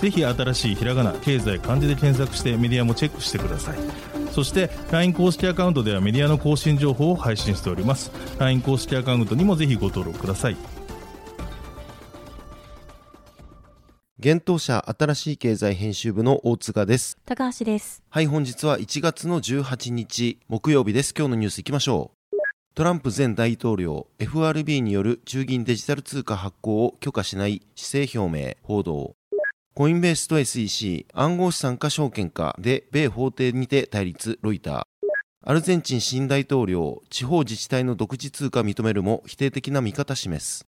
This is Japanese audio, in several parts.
ぜひ新しいひらがな経済漢字で検索してメディアもチェックしてくださいそして LINE 公式アカウントではメディアの更新情報を配信しております LINE 公式アカウントにもぜひご登録ください現当社新しい経済編集部の大塚です。高橋です。はい、本日は1月の18日木曜日です。今日のニュースいきましょう。トランプ前大統領 FRB による中銀デジタル通貨発行を許可しない姿勢表明報道コインベースと SEC 暗号資産か証券かで米法廷にて対立ロイター。アルゼンチン新大統領地方自治体の独自通貨認めるも否定的な見方示す。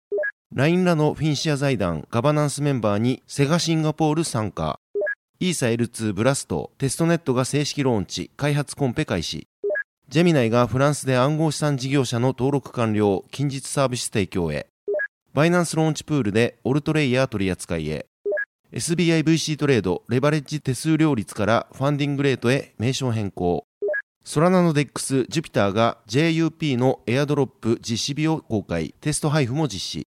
LINE らのフィンシア財団ガバナンスメンバーにセガシンガポール参加。イーサ L2 ブラストテストネットが正式ローンチ開発コンペ開始。ジェミナイがフランスで暗号資産事業者の登録完了近日サービス提供へ。バイナンスローンチプールでオルトレイヤー取り扱いへ。SBIVC トレードレバレッジ手数料率からファンディングレートへ名称変更。ソラナのデックスジュピターが JUP のエアドロップ実施日を公開。テスト配布も実施。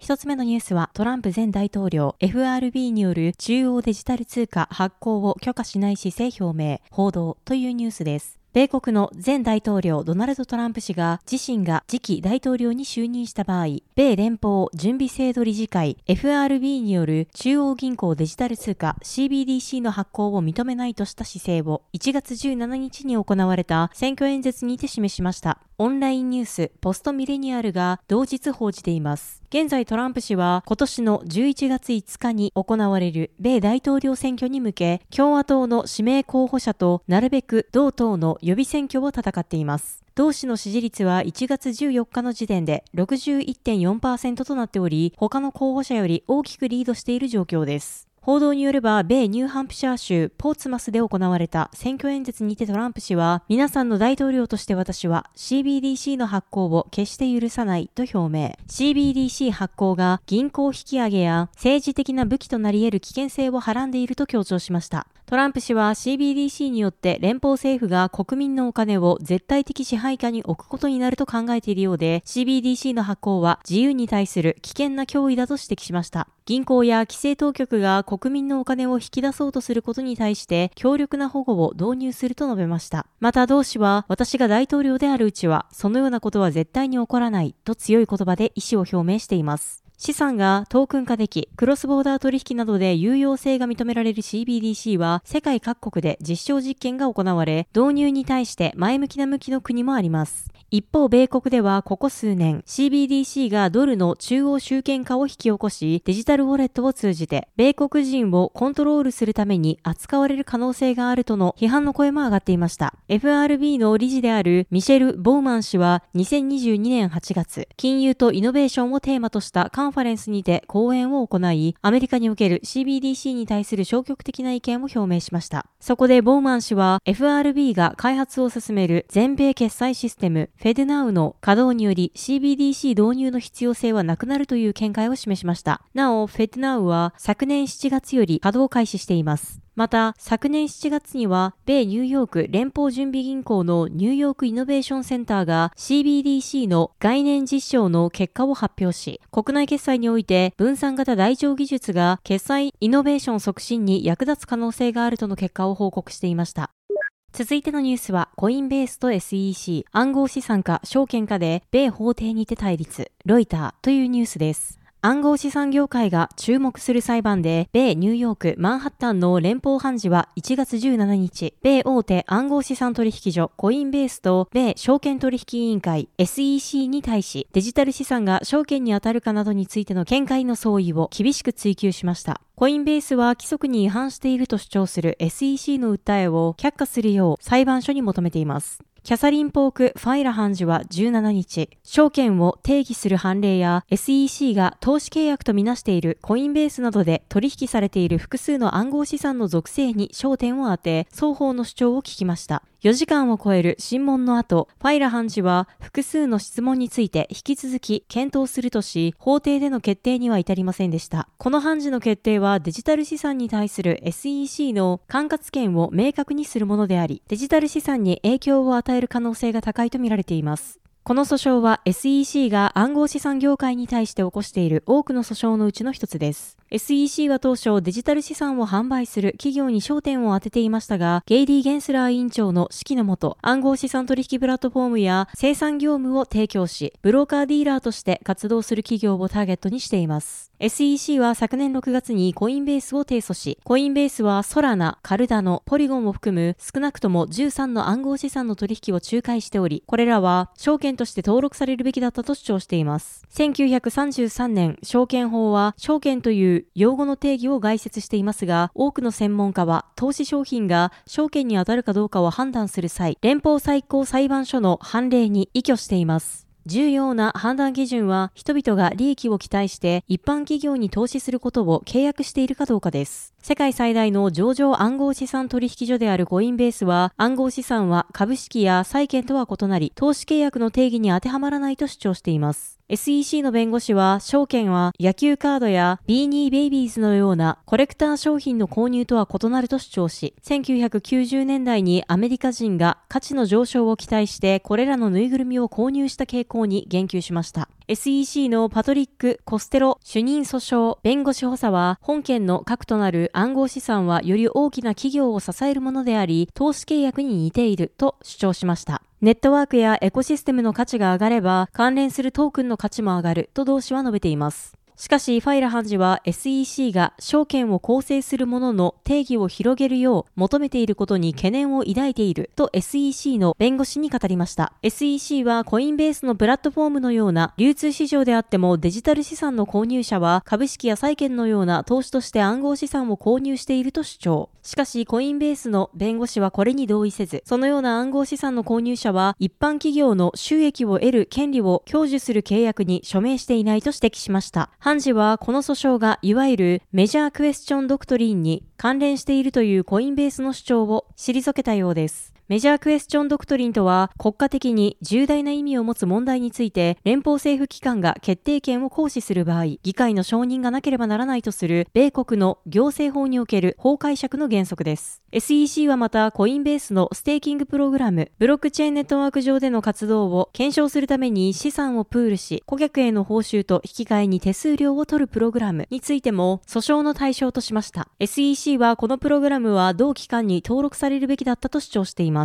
一つ目のニュースはトランプ前大統領 FRB による中央デジタル通貨発行を許可しない姿勢表明、報道というニュースです。米国の前大統領ドナルド・トランプ氏が自身が次期大統領に就任した場合、米連邦準備制度理事会 FRB による中央銀行デジタル通貨 CBDC の発行を認めないとした姿勢を1月17日に行われた選挙演説にて示しました。オンラインニュースポストミレニアルが同日報じています。現在トランプ氏は今年の11月5日に行われる米大統領選挙に向け共和党の指名候補者となるべく同党の予備選挙を戦っています。同氏の支持率は1月14日の時点で61.4%となっており、他の候補者より大きくリードしている状況です。報道によれば、米ニューハンプシャー州ポーツマスで行われた選挙演説にてトランプ氏は、皆さんの大統領として私は CBDC の発行を決して許さないと表明。CBDC 発行が銀行引き上げや政治的な武器となり得る危険性をはらんでいると強調しました。トランプ氏は CBDC によって連邦政府が国民のお金を絶対的支配下に置くことになると考えているようで、CBDC の発行は自由に対する危険な脅威だと指摘しました。銀行や規制当局が国民のお金を引き出そうとすることに対して強力な保護を導入すると述べました。また同氏は私が大統領であるうちはそのようなことは絶対に起こらないと強い言葉で意思を表明しています。資産がトークン化でき、クロスボーダー取引などで有用性が認められる CBDC は世界各国で実証実験が行われ、導入に対して前向きな向きの国もあります。一方、米国ではここ数年、CBDC がドルの中央集権化を引き起こし、デジタルウォレットを通じて、米国人をコントロールするために扱われる可能性があるとの批判の声も上がっていました。FRB の理事であるミシェル・ボーマン氏は、2022年8月、金融とイノベーションをテーマとしたカンンファレンスにて講演を行い、アメリカにおける CBDC に対する消極的な意見を表明しました。そこでボーマン氏は、FRB が開発を進める全米決済システム、フェデナウの稼働により CBDC 導入の必要性はなくなるという見解を示しました。なお、フェデナウは昨年7月より稼働開始しています。また、昨年7月には、米ニューヨーク連邦準備銀行のニューヨークイノベーションセンターが CBDC の概念実証の結果を発表し、国内決済において分散型台帳技術が決済イノベーション促進に役立つ可能性があるとの結果を報告していました。続いてのニュースは、コインベースと SEC、暗号資産化、証券化で、米法廷にて対立、ロイターというニュースです。暗号資産業界が注目する裁判で、米ニューヨークマンハッタンの連邦判事は1月17日、米大手暗号資産取引所コインベースと米証券取引委員会 SEC に対し、デジタル資産が証券に当たるかなどについての見解の相違を厳しく追及しました。コインベースは規則に違反していると主張する SEC の訴えを却下するよう裁判所に求めています。キャサリン・ポーク・ファイラ判事は17日、証券を定義する判例や SEC が投資契約とみなしているコインベースなどで取引されている複数の暗号資産の属性に焦点を当て、双方の主張を聞きました。4時間を超える審問の後、ファイラ判事は複数の質問について引き続き検討するとし、法廷での決定には至りませんでした。この判事の決定はデジタル資産に対する SEC の管轄権を明確にするものであり、デジタル資産に影響を与える可能性が高いとみられています。この訴訟は SEC が暗号資産業界に対して起こしている多くの訴訟のうちの一つです。SEC は当初デジタル資産を販売する企業に焦点を当てていましたが、ゲイリー・ゲンスラー委員長の指揮のもと、暗号資産取引プラットフォームや生産業務を提供し、ブローカーディーラーとして活動する企業をターゲットにしています。SEC は昨年6月にコインベースを提訴し、コインベースはソラナ、カルダノ、ポリゴンを含む少なくとも13の暗号資産の取引を仲介しており、これらは証券として登録されるべきだったと主張しています。1933年、証券法は証券という用語の定義を概説していますが、多くの専門家は投資商品が証券に当たるかどうかを判断する際、連邦最高裁判所の判例に依拠しています。重要な判断基準は人々が利益を期待して一般企業に投資することを契約しているかどうかです。世界最大の上場暗号資産取引所であるコインベースは暗号資産は株式や債券とは異なり投資契約の定義に当てはまらないと主張しています。SEC の弁護士は、証券は野球カードやビーニーベイビーズのようなコレクター商品の購入とは異なると主張し、1990年代にアメリカ人が価値の上昇を期待してこれらのぬいぐるみを購入した傾向に言及しました。SEC のパトリック・コステロ主任訴訟弁護士補佐は、本件の核となる暗号資産はより大きな企業を支えるものであり、投資契約に似ていると主張しました。ネットワークやエコシステムの価値が上がれば、関連するトークンの価値も上がると同氏は述べています。しかし、ファイラ判事は SEC が証券を構成するものの定義を広げるよう求めていることに懸念を抱いていると SEC の弁護士に語りました。SEC はコインベースのプラットフォームのような流通市場であってもデジタル資産の購入者は株式や債券のような投資として暗号資産を購入していると主張。しかし、コインベースの弁護士はこれに同意せず、そのような暗号資産の購入者は一般企業の収益を得る権利を享受する契約に署名していないと指摘しました。判事はこの訴訟がいわゆるメジャークエスチョンドクトリーンに関連しているというコインベースの主張を退けたようです。メジャークエスチョンドクトリンとは国家的に重大な意味を持つ問題について連邦政府機関が決定権を行使する場合、議会の承認がなければならないとする米国の行政法における法解釈の原則です。SEC はまたコインベースのステーキングプログラム、ブロックチェーンネットワーク上での活動を検証するために資産をプールし、顧客への報酬と引き換えに手数料を取るプログラムについても訴訟の対象としました。SEC はこのプログラムは同機関に登録されるべきだったと主張しています。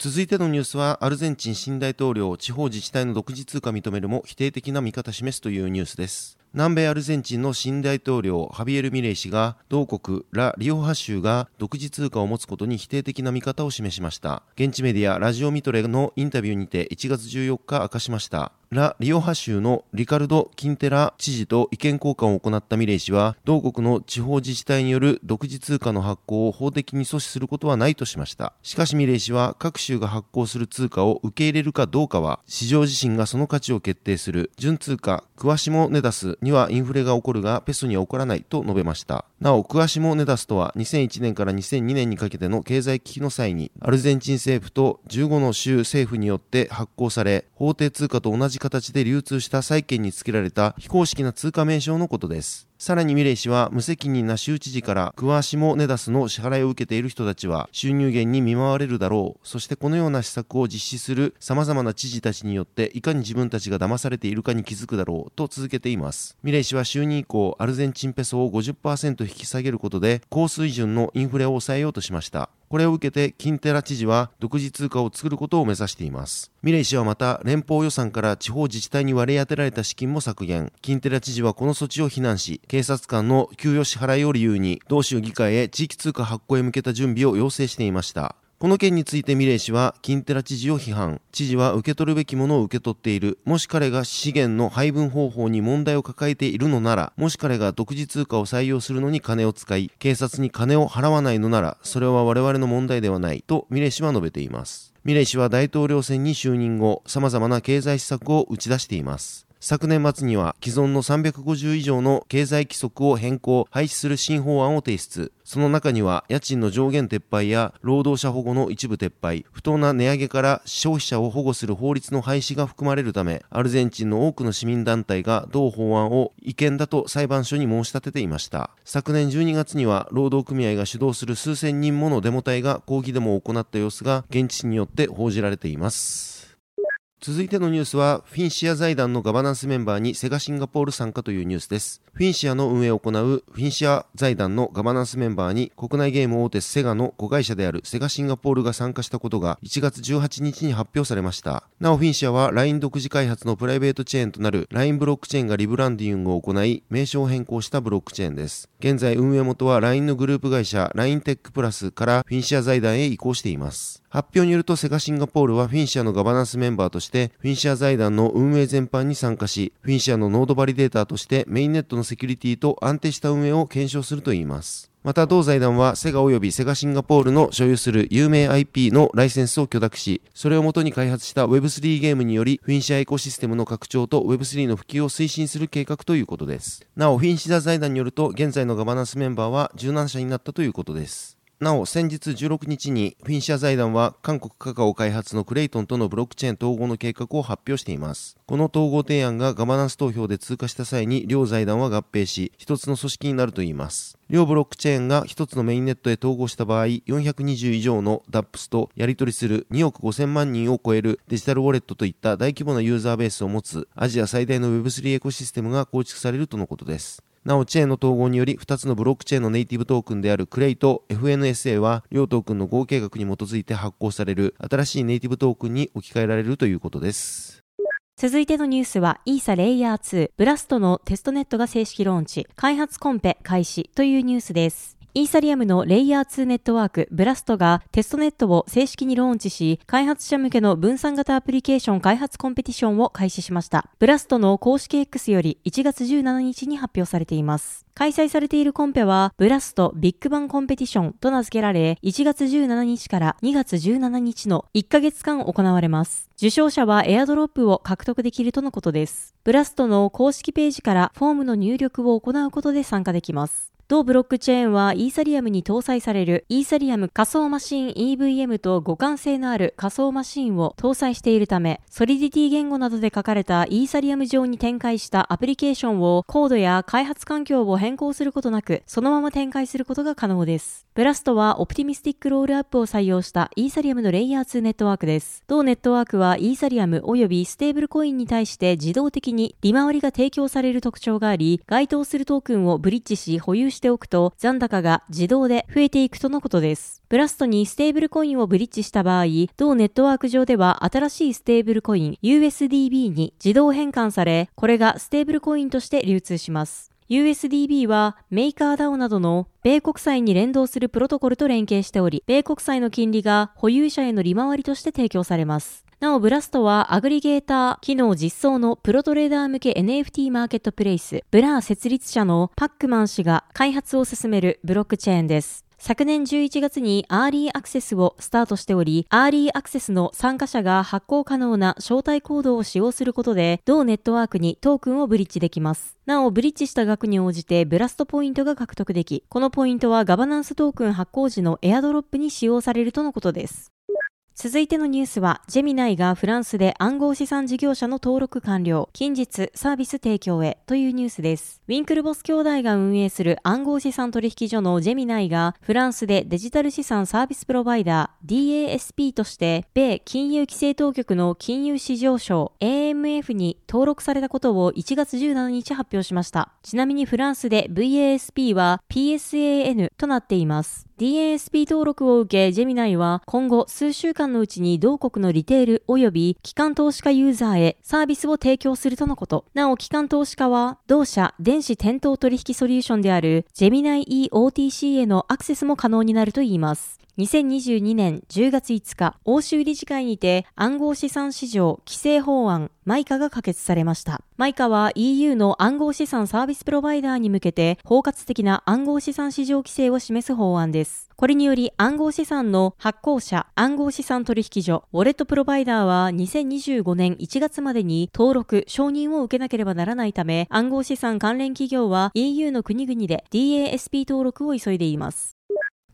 続いてのニュースは、アルゼンチン新大統領、地方自治体の独自通貨認めるも否定的な見方示すというニュースです。南米アルゼンチンの新大統領ハビエル・ミレイ氏が同国ラ・リオハ州が独自通貨を持つことに否定的な見方を示しました。現地メディアラジオミトレのインタビューにて1月14日明かしました。ラ・リオハ州のリカルド・キンテラ知事と意見交換を行ったミレイ氏は、同国の地方自治体による独自通貨の発行を法的に阻止することはないとしました。しかしミレイ氏は、各州が発行する通貨を受け入れるかどうかは、市場自身がその価値を決定する、純通貨、クワシモネダスにはインフレが起こるが、ペソには起こらないと述べました。なお、クワシモネダスとは、2001年から2002年にかけての経済危機の際に、アルゼンチン政府と15の州政府によって発行され、法定通貨と同じ形で流通した債券に付けられた非公式な通貨名称のことです。さらにミレイ氏は無責任な州知事からクワシモネダスの支払いを受けている人たちは収入源に見舞われるだろう。そしてこのような施策を実施する様々な知事たちによっていかに自分たちが騙されているかに気づくだろうと続けています。ミレイ氏は就任以降アルゼンチンペソを50%引き下げることで高水準のインフレを抑えようとしました。これを受けてキンテラ知事は独自通貨を作ることを目指しています。ミレイ氏はまた連邦予算から地方自治体に割り当てられた資金も削減。キンテラ知事はこの措置を非難し、警察官の給与支払いを理由に同州議会へ地域通貨発行へ向けた準備を要請していました。この件についてミレイ氏は、金寺知事を批判。知事は受け取るべきものを受け取っている。もし彼が資源の配分方法に問題を抱えているのなら、もし彼が独自通貨を採用するのに金を使い、警察に金を払わないのなら、それは我々の問題ではない、とミレイ氏は述べています。ミレイ氏は大統領選に就任後、様々な経済施策を打ち出しています。昨年末には既存の350以上の経済規則を変更、廃止する新法案を提出。その中には家賃の上限撤廃や労働者保護の一部撤廃、不当な値上げから消費者を保護する法律の廃止が含まれるため、アルゼンチンの多くの市民団体が同法案を違憲だと裁判所に申し立てていました。昨年12月には労働組合が主導する数千人ものデモ隊が抗議デモを行った様子が現地によって報じられています。続いてのニュースは、フィンシア財団のガバナンスメンバーにセガシンガポール参加というニュースです。フィンシアの運営を行うフィンシア財団のガバナンスメンバーに国内ゲーム大手セガの子会社であるセガシンガポールが参加したことが1月18日に発表されました。なおフィンシアは LINE 独自開発のプライベートチェーンとなる LINE ブロックチェーンがリブランディングを行い、名称を変更したブロックチェーンです。現在運営元は LINE のグループ会社 LINE テックプラスからフィンシア財団へ移行しています。発表によるとセガシンガポールはフィンシアのガバナンスメンバーとしてフィンシア財団の運営全般に参加し、フィンシアのノードバリデータとしてメインネットのセキュリティと安定した運営を検証するといいます。また同財団はセガ及びセガシンガポールの所有する有名 IP のライセンスを許諾し、それをもとに開発した Web3 ゲームによりフィンシアエコシステムの拡張と Web3 の普及を推進する計画ということです。なお、フィンシア財団によると現在のガバナンスメンバーは17社になったということです。なお、先日16日にフィンシャ財団は韓国カカオ開発のクレイトンとのブロックチェーン統合の計画を発表しています。この統合提案がガバナンス投票で通過した際に両財団は合併し、一つの組織になるといいます。両ブロックチェーンが一つのメインネットへ統合した場合、420以上の DAPS とやり取りする2億5000万人を超えるデジタルウォレットといった大規模なユーザーベースを持つアジア最大の Web3 エコシステムが構築されるとのことです。なお、チェーンの統合により、2つのブロックチェーンのネイティブトークンであるクレイと FNSA は、両トークンの合計額に基づいて発行される新しいネイティブトークンに置き換えられるということです。続いてのニュースは、イーサレイヤー2、ブラストのテストネットが正式ローンチ、開発コンペ開始というニュースです。イーサリアムのレイヤー2ネットワークブラストがテストネットを正式にローンチし、開発者向けの分散型アプリケーション開発コンペティションを開始しました。ブラストの公式 X より1月17日に発表されています。開催されているコンペは、ブラストビッグバンコンペティションと名付けられ、1月17日から2月17日の1ヶ月間行われます。受賞者はエアドロップを獲得できるとのことです。ブラストの公式ページからフォームの入力を行うことで参加できます。同ブロックチェーンはイーサリアムに搭載されるイーサリアム仮想マシン EVM と互換性のある仮想マシンを搭載しているため、ソリディティ言語などで書かれたイーサリアム上に展開したアプリケーションをコードや開発環境を変更することなく、そのまま展開することが可能です。ブラストはオプティミスティックロールアップを採用したイーサリアムのレイヤー2ネットワークです。同ネットワークはイーサリアム及びステーブルコインに対して自動的に利回りが提供される特徴があり、該当するトークンをブリッジし保有ししておくと残高が自動で増えていくとのことです。ブラストにステーブルコインをブリッジした場合、同ネットワーク上では新しいステーブルコイン USDB に自動変換され、これがステーブルコインとして流通します。USDB はメーカー DAO などの米国債に連動するプロトコルと連携しており、米国債の金利が保有者への利回りとして提供されます。なお、ブラストはアグリゲーター機能実装のプロトレーダー向け NFT マーケットプレイス、ブラー設立者のパックマン氏が開発を進めるブロックチェーンです。昨年11月にアーリーアクセスをスタートしており、アーリーアクセスの参加者が発行可能な招待コードを使用することで、同ネットワークにトークンをブリッジできます。なお、ブリッジした額に応じてブラストポイントが獲得でき、このポイントはガバナンストークン発行時のエアドロップに使用されるとのことです。続いてのニュースは、ジェミナイがフランスで暗号資産事業者の登録完了、近日サービス提供へというニュースです。ウィンクルボス兄弟が運営する暗号資産取引所のジェミナイがフランスでデジタル資産サービスプロバイダー DASP として米金融規制当局の金融市場省 AMF に登録されたことを1月17日発表しました。ちなみにフランスで VASP は PSAN となっています。DASP 登録を受け、ジェミナイは今後数週間のうちに同国のリテール及び機関投資家ユーザーへサービスを提供するとのこと。なお、機関投資家は同社電子店頭取引ソリューションであるジェミナイ EOTC へのアクセスも可能になるといいます。2022年10月5日、欧州理事会にて暗号資産市場規制法案マイカが可決されました。マイカは EU の暗号資産サービスプロバイダーに向けて包括的な暗号資産市場規制を示す法案です。これにより暗号資産の発行者、暗号資産取引所、ウォレットプロバイダーは2025年1月までに登録、承認を受けなければならないため、暗号資産関連企業は EU の国々で DASP 登録を急いでいます。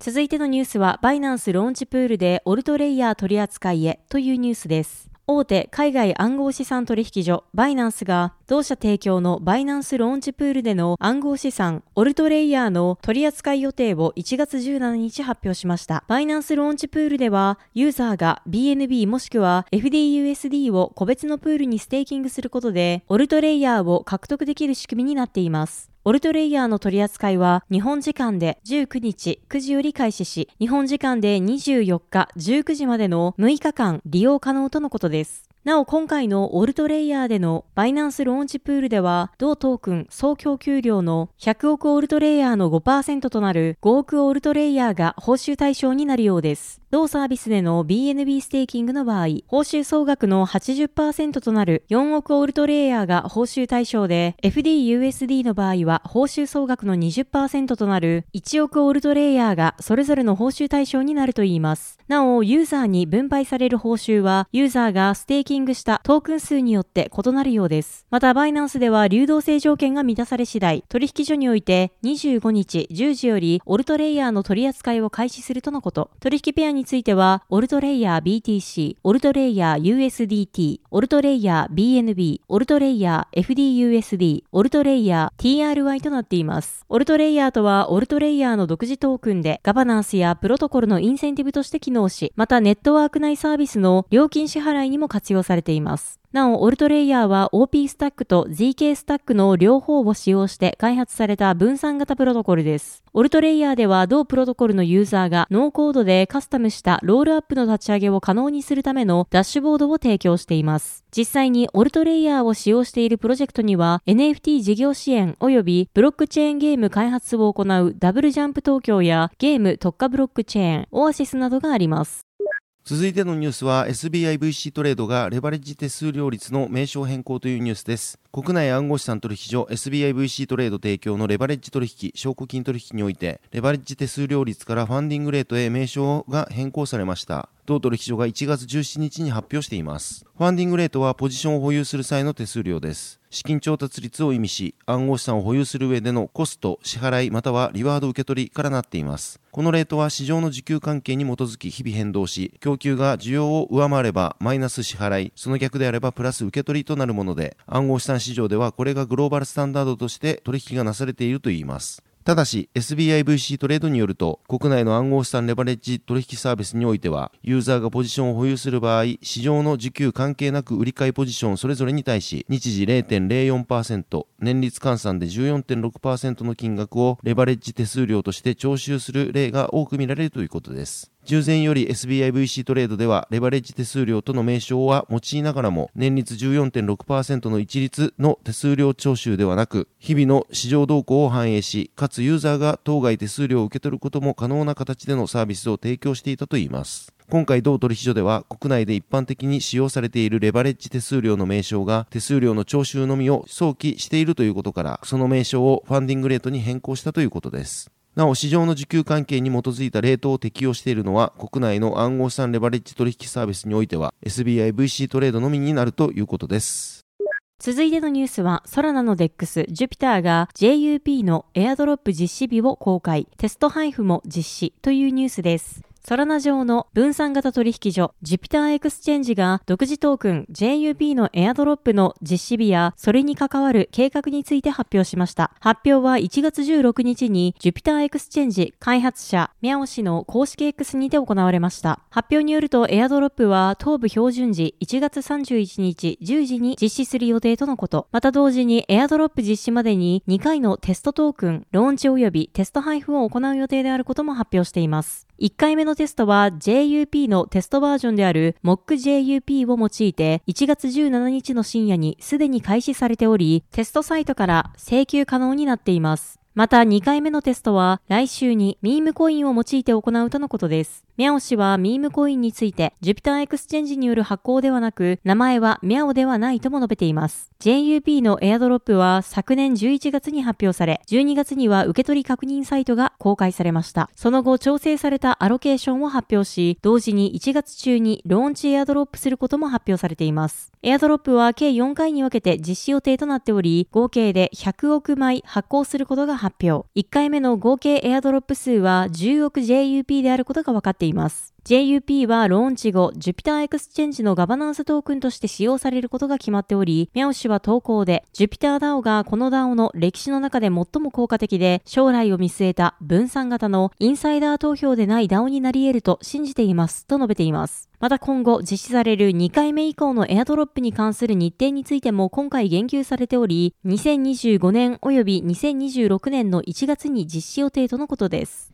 続いてのニュースは、バイナンスローンチプールでオルトレイヤー取扱いへというニュースです。大手海外暗号資産取引所バイナンスが同社提供のバイナンスローンチプールでの暗号資産オルトレイヤーの取扱い予定を1月17日発表しました。バイナンスローンチプールではユーザーが BNB もしくは FDUSD を個別のプールにステーキングすることでオルトレイヤーを獲得できる仕組みになっています。オルトレイヤーの取り扱いは日本時間で19日9時より開始し、日本時間で24日19時までの6日間利用可能とのことです。なお今回のオルトレイヤーでのバイナンスローンチプールでは、同トークン総供給量の100億オルトレイヤーの5%となる5億オルトレイヤーが報酬対象になるようです。同サービスでの BNB ステーキングの場合、報酬総額の80%となる4億オルトレイヤーが報酬対象で、FDUSD の場合は報酬総額の20%となる1億オルトレイヤーがそれぞれの報酬対象になるといいます。なお、ユーザーに分配される報酬は、ユーザーがステーキングしたトークン数によって異なるようです。また、バイナンスでは流動性条件が満たされ次第、取引所において25日10時よりオルトレイヤーの取り扱いを開始するとのこと。取引ペアにについては、オルトレイヤー BTC、オルトレイヤー USDT、オルトレイヤー BNB、オルトレイヤー FDUSD、オルトレイヤー TRY となっています。オルトレイヤーとは、オルトレイヤーの独自トークンで、ガバナンスやプロトコルのインセンティブとして機能し、またネットワーク内サービスの料金支払いにも活用されています。なお、オルトレイヤーは OP スタックと ZK スタックの両方を使用して開発された分散型プロトコルです。オルトレイヤーでは同プロトコルのユーザーがノーコードでカスタムしたロールアップの立ち上げを可能にするためのダッシュボードを提供しています。実際にオルトレイヤーを使用しているプロジェクトには NFT 事業支援及びブロックチェーンゲーム開発を行うダブルジャンプ東京やゲーム特化ブロックチェーンオアシスなどがあります。続いてのニュースは SBIVC トレードがレバレッジ手数料率の名称変更というニュースです。国内暗号資産取引所 SBIVC トレード提供のレバレッジ取引、証拠金取引において、レバレッジ手数料率からファンディングレートへ名称が変更されました。同取引所が1月17日に発表しています。ファンディングレートはポジションを保有する際の手数料です。資金調達率を意味し、暗号資産を保有する上でのコスト、支払いまたはリワード受け取りからなっています。このレートは市場の需給関係に基づき日々変動し、供給が需要を上回ればマイナス支払い、その逆であればプラス受け取りとなるもので、暗号資産市場ではこれがグローバルスタンダードとして取引がなされているといいます。ただし SBIVC トレードによると国内の暗号資産レバレッジ取引サービスにおいてはユーザーがポジションを保有する場合市場の需給関係なく売り買いポジションそれぞれに対し日時0.04%年率換算で14.6%の金額をレバレッジ手数料として徴収する例が多く見られるということです。従前より SBIVC トレードではレバレッジ手数料との名称は用いながらも年率14.6%の一律の手数料徴収ではなく日々の市場動向を反映しかつユーザーが当該手数料を受け取ることも可能な形でのサービスを提供していたといいます。今回同取引所では国内で一般的に使用されているレバレッジ手数料の名称が手数料の徴収のみを想起しているということからその名称をファンディングレートに変更したということです。なお、市場の需給関係に基づいたレートを適用しているのは、国内の暗号資産レバレッジ取引サービスにおいては、SBIVC トレードのみになるということです。続いてのニュースは、ソラナの DEX、ジュピターが JUP のエアドロップ実施日を公開、テスト配布も実施というニュースです。ソラナ上の分散型取引所、ジュピターエクスチェンジが独自トークン JUP のエアドロップの実施日や、それに関わる計画について発表しました。発表は1月16日に、ジュピターエクスチェンジ開発者、ミャオ氏の公式 X にて行われました。発表によると、エアドロップは東部標準時1月31日10時に実施する予定とのこと。また同時にエアドロップ実施までに2回のテストトークン、ローンチ及びテスト配布を行う予定であることも発表しています。1回目のテストは JUP のテストバージョンである MockJUP を用いて1月17日の深夜にすでに開始されており、テストサイトから請求可能になっています。また2回目のテストは来週にミームコインを用いて行うとのことです。ミャオ氏はミームコインについて、ジュピターエクスチェンジによる発行ではなく、名前はミャオではないとも述べています。JUP のエアドロップは昨年11月に発表され、12月には受け取り確認サイトが公開されました。その後、調整されたアロケーションを発表し、同時に1月中にローンチエアドロップすることも発表されています。エアドロップは計4回に分けて実施予定となっており、合計で100億枚発行することが発表。1回目の合計エアドロップ数は10億 JUP であることが分かっています。います JUP はローンチ後、ジュピターエクスチェンジのガバナンストークンとして使用されることが決まっており、ミャオ氏は投稿で、ジュピター DAO がこの DAO の歴史の中で最も効果的で、将来を見据えた分散型のインサイダー投票でない DAO になり得ると信じています、と述べています。また今後実施される2回目以降のエアドロップに関する日程についても今回言及されており、2025年及び2026年の1月に実施予定とのことです。